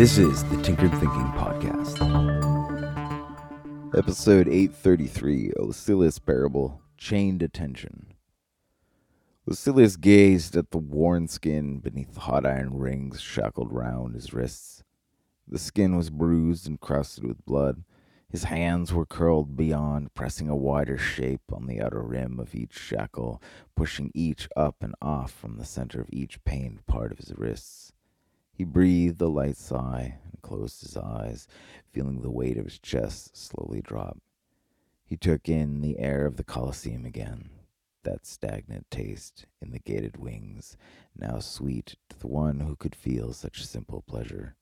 This is the Tinkered Thinking Podcast. Episode 833 Lucilius Parable Chained Attention. Lucilius gazed at the worn skin beneath the hot iron rings shackled round his wrists. The skin was bruised and crusted with blood. His hands were curled beyond, pressing a wider shape on the outer rim of each shackle, pushing each up and off from the center of each pained part of his wrists. He breathed a light sigh and closed his eyes, feeling the weight of his chest slowly drop. He took in the air of the Colosseum again, that stagnant taste in the gated wings, now sweet to the one who could feel such simple pleasure.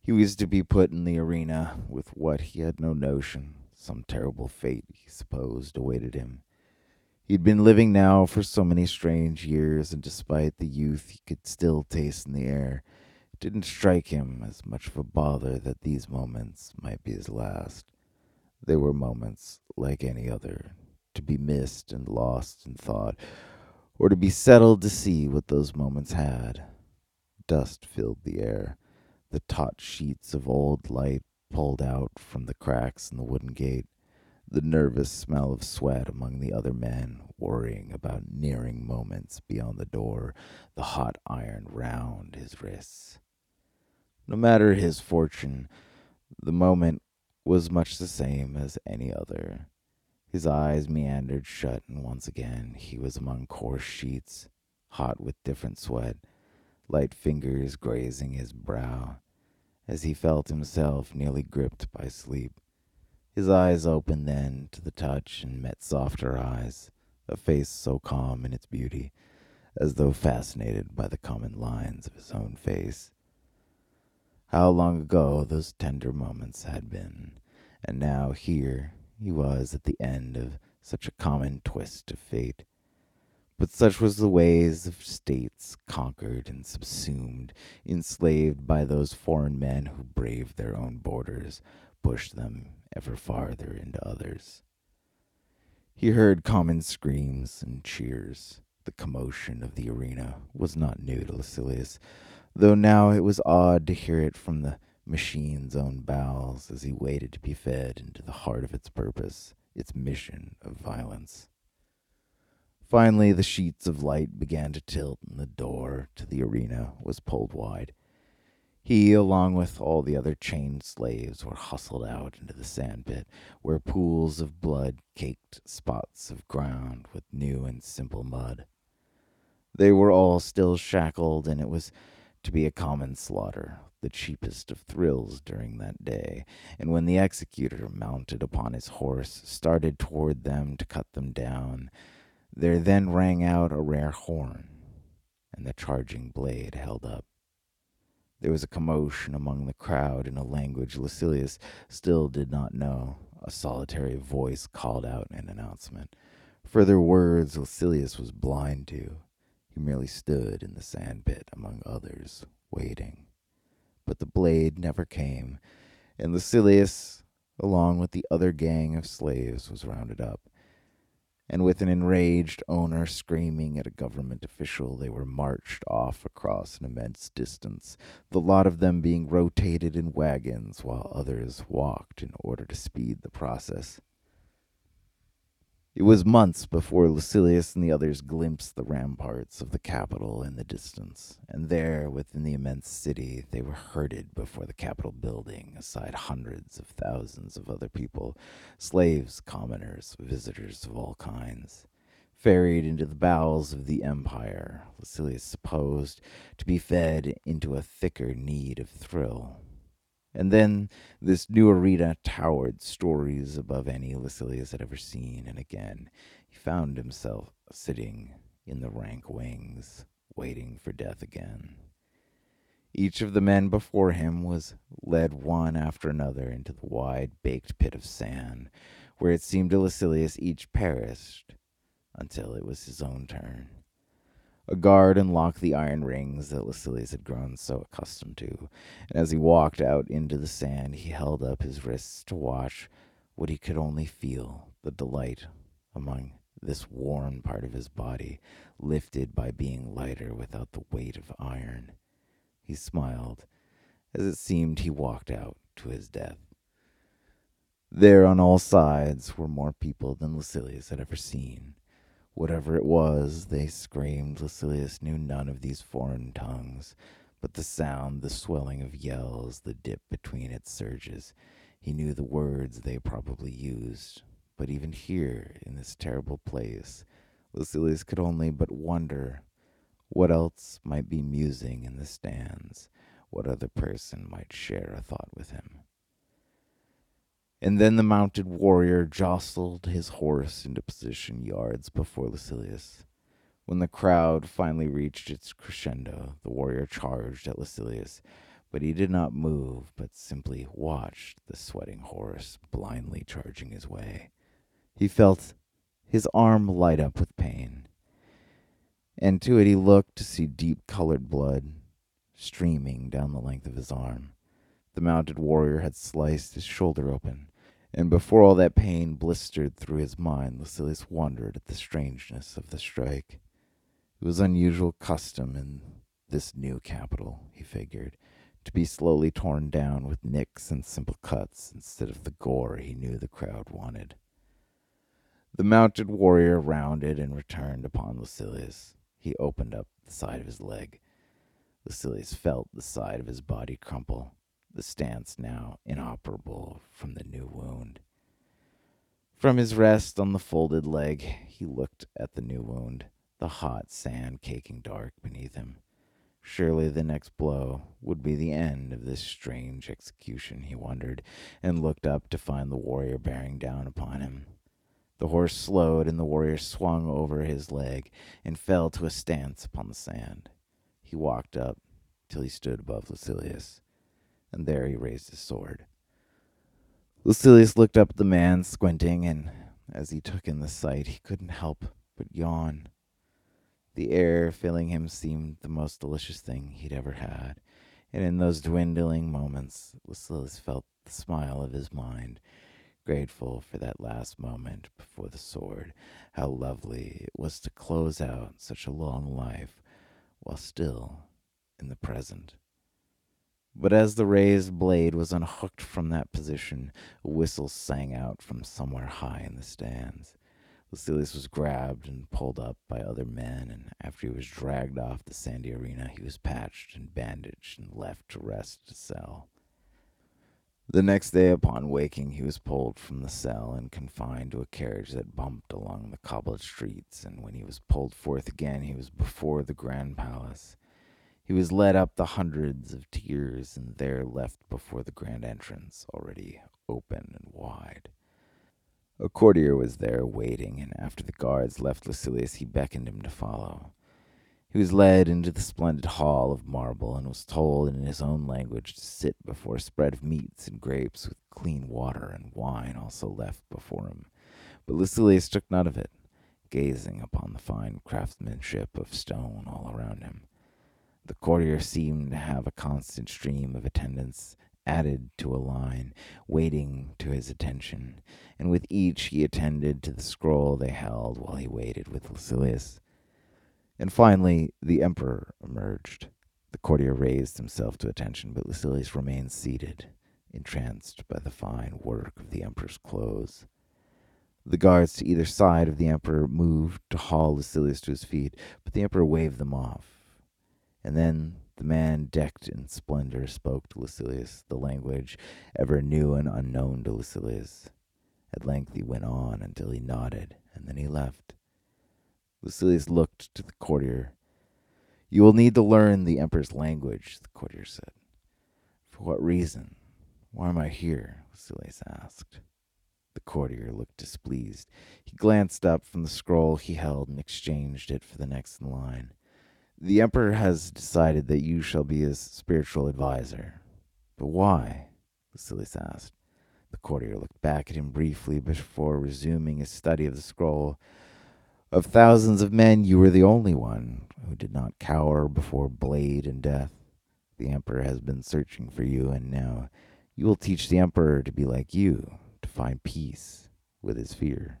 He was to be put in the arena with what he had no notion, some terrible fate, he supposed, awaited him. He'd been living now for so many strange years, and despite the youth he could still taste in the air, it didn't strike him as much of a bother that these moments might be his last. They were moments like any other, to be missed and lost in thought, or to be settled to see what those moments had. Dust filled the air the taut sheets of old light pulled out from the cracks in the wooden gate, the nervous smell of sweat among the other men worrying about nearing moments beyond the door, the hot iron round his wrists. No matter his fortune, the moment was much the same as any other. His eyes meandered shut, and once again he was among coarse sheets, hot with different sweat, light fingers grazing his brow, as he felt himself nearly gripped by sleep. His eyes opened then to the touch and met softer eyes, a face so calm in its beauty, as though fascinated by the common lines of his own face. How long ago those tender moments had been, and now here he was at the end of such a common twist of fate. But such was the ways of states conquered and subsumed, enslaved by those foreign men who braved their own borders, pushed them ever farther into others. He heard common screams and cheers. The commotion of the arena was not new to Lucilius, though now it was odd to hear it from the machine's own bowels as he waited to be fed into the heart of its purpose, its mission of violence. Finally, the sheets of light began to tilt, and the door to the arena was pulled wide. He, along with all the other chained slaves, were hustled out into the sandpit, where pools of blood caked spots of ground with new and simple mud. They were all still shackled, and it was to be a common slaughter, the cheapest of thrills during that day, and when the executor, mounted upon his horse, started toward them to cut them down, there then rang out a rare horn, and the charging blade held up. There was a commotion among the crowd in a language Lucilius still did not know. A solitary voice called out an announcement. Further words Lucilius was blind to. He merely stood in the sandpit among others, waiting. But the blade never came, and Lucilius, along with the other gang of slaves, was rounded up and with an enraged owner screaming at a government official, they were marched off across an immense distance, the lot of them being rotated in wagons while others walked in order to speed the process. It was months before Lucilius and the others glimpsed the ramparts of the capital in the distance, and there, within the immense city, they were herded before the Capitol building, aside hundreds of thousands of other people slaves, commoners, visitors of all kinds. Ferried into the bowels of the empire, Lucilius supposed to be fed into a thicker need of thrill. And then this new arena towered stories above any Lucilius had ever seen, and again he found himself sitting in the rank wings, waiting for death again. Each of the men before him was led one after another into the wide baked pit of sand, where it seemed to Lucilius each perished until it was his own turn. A guard unlocked the iron rings that Lucilius had grown so accustomed to, and as he walked out into the sand, he held up his wrists to watch what he could only feel the delight among this worn part of his body, lifted by being lighter without the weight of iron. He smiled as it seemed he walked out to his death. There on all sides were more people than Lucilius had ever seen. Whatever it was, they screamed. Lucilius knew none of these foreign tongues, but the sound, the swelling of yells, the dip between its surges. He knew the words they probably used. But even here, in this terrible place, Lucilius could only but wonder what else might be musing in the stands, what other person might share a thought with him. And then the mounted warrior jostled his horse into position yards before Lucilius. When the crowd finally reached its crescendo, the warrior charged at Lucilius, but he did not move, but simply watched the sweating horse blindly charging his way. He felt his arm light up with pain, and to it he looked to see deep colored blood streaming down the length of his arm. The mounted warrior had sliced his shoulder open, and before all that pain blistered through his mind, Lucilius wondered at the strangeness of the strike. It was unusual custom in this new capital, he figured, to be slowly torn down with nicks and simple cuts instead of the gore he knew the crowd wanted. The mounted warrior rounded and returned upon Lucilius. He opened up the side of his leg. Lucilius felt the side of his body crumple the stance now inoperable from the new wound. From his rest on the folded leg, he looked at the new wound, the hot sand caking dark beneath him. Surely the next blow would be the end of this strange execution, he wondered, and looked up to find the warrior bearing down upon him. The horse slowed, and the warrior swung over his leg and fell to a stance upon the sand. He walked up till he stood above Lucilius and there he raised his sword. Lucilius looked up at the man, squinting, and as he took in the sight, he couldn't help but yawn. The air filling him seemed the most delicious thing he'd ever had, and in those dwindling moments, Lucilius felt the smile of his mind, grateful for that last moment before the sword. How lovely it was to close out such a long life while still in the present. But as the raised blade was unhooked from that position, a whistle sang out from somewhere high in the stands. Lucilius was grabbed and pulled up by other men, and after he was dragged off the sandy arena, he was patched and bandaged and left to rest at a cell. The next day, upon waking, he was pulled from the cell and confined to a carriage that bumped along the cobbled streets, and when he was pulled forth again, he was before the grand palace. He was led up the hundreds of tiers and there left before the grand entrance, already open and wide. A courtier was there waiting, and after the guards left Lucilius, he beckoned him to follow. He was led into the splendid hall of marble and was told in his own language to sit before a spread of meats and grapes with clean water and wine also left before him. But Lucilius took none of it, gazing upon the fine craftsmanship of stone all around him. The courtier seemed to have a constant stream of attendants added to a line, waiting to his attention, and with each he attended to the scroll they held while he waited with Lucilius. And finally, the emperor emerged. The courtier raised himself to attention, but Lucilius remained seated, entranced by the fine work of the emperor's clothes. The guards to either side of the emperor moved to haul Lucilius to his feet, but the emperor waved them off. And then the man decked in splendor spoke to Lucilius, the language ever new and unknown to Lucilius. At length he went on until he nodded, and then he left. Lucilius looked to the courtier. You will need to learn the emperor's language, the courtier said. For what reason? Why am I here? Lucilius asked. The courtier looked displeased. He glanced up from the scroll he held and exchanged it for the next in line. The Emperor has decided that you shall be his spiritual adviser. But why? Lucilius asked. The courtier looked back at him briefly before resuming his study of the scroll. Of thousands of men, you were the only one who did not cower before blade and death. The Emperor has been searching for you, and now you will teach the Emperor to be like you, to find peace with his fear.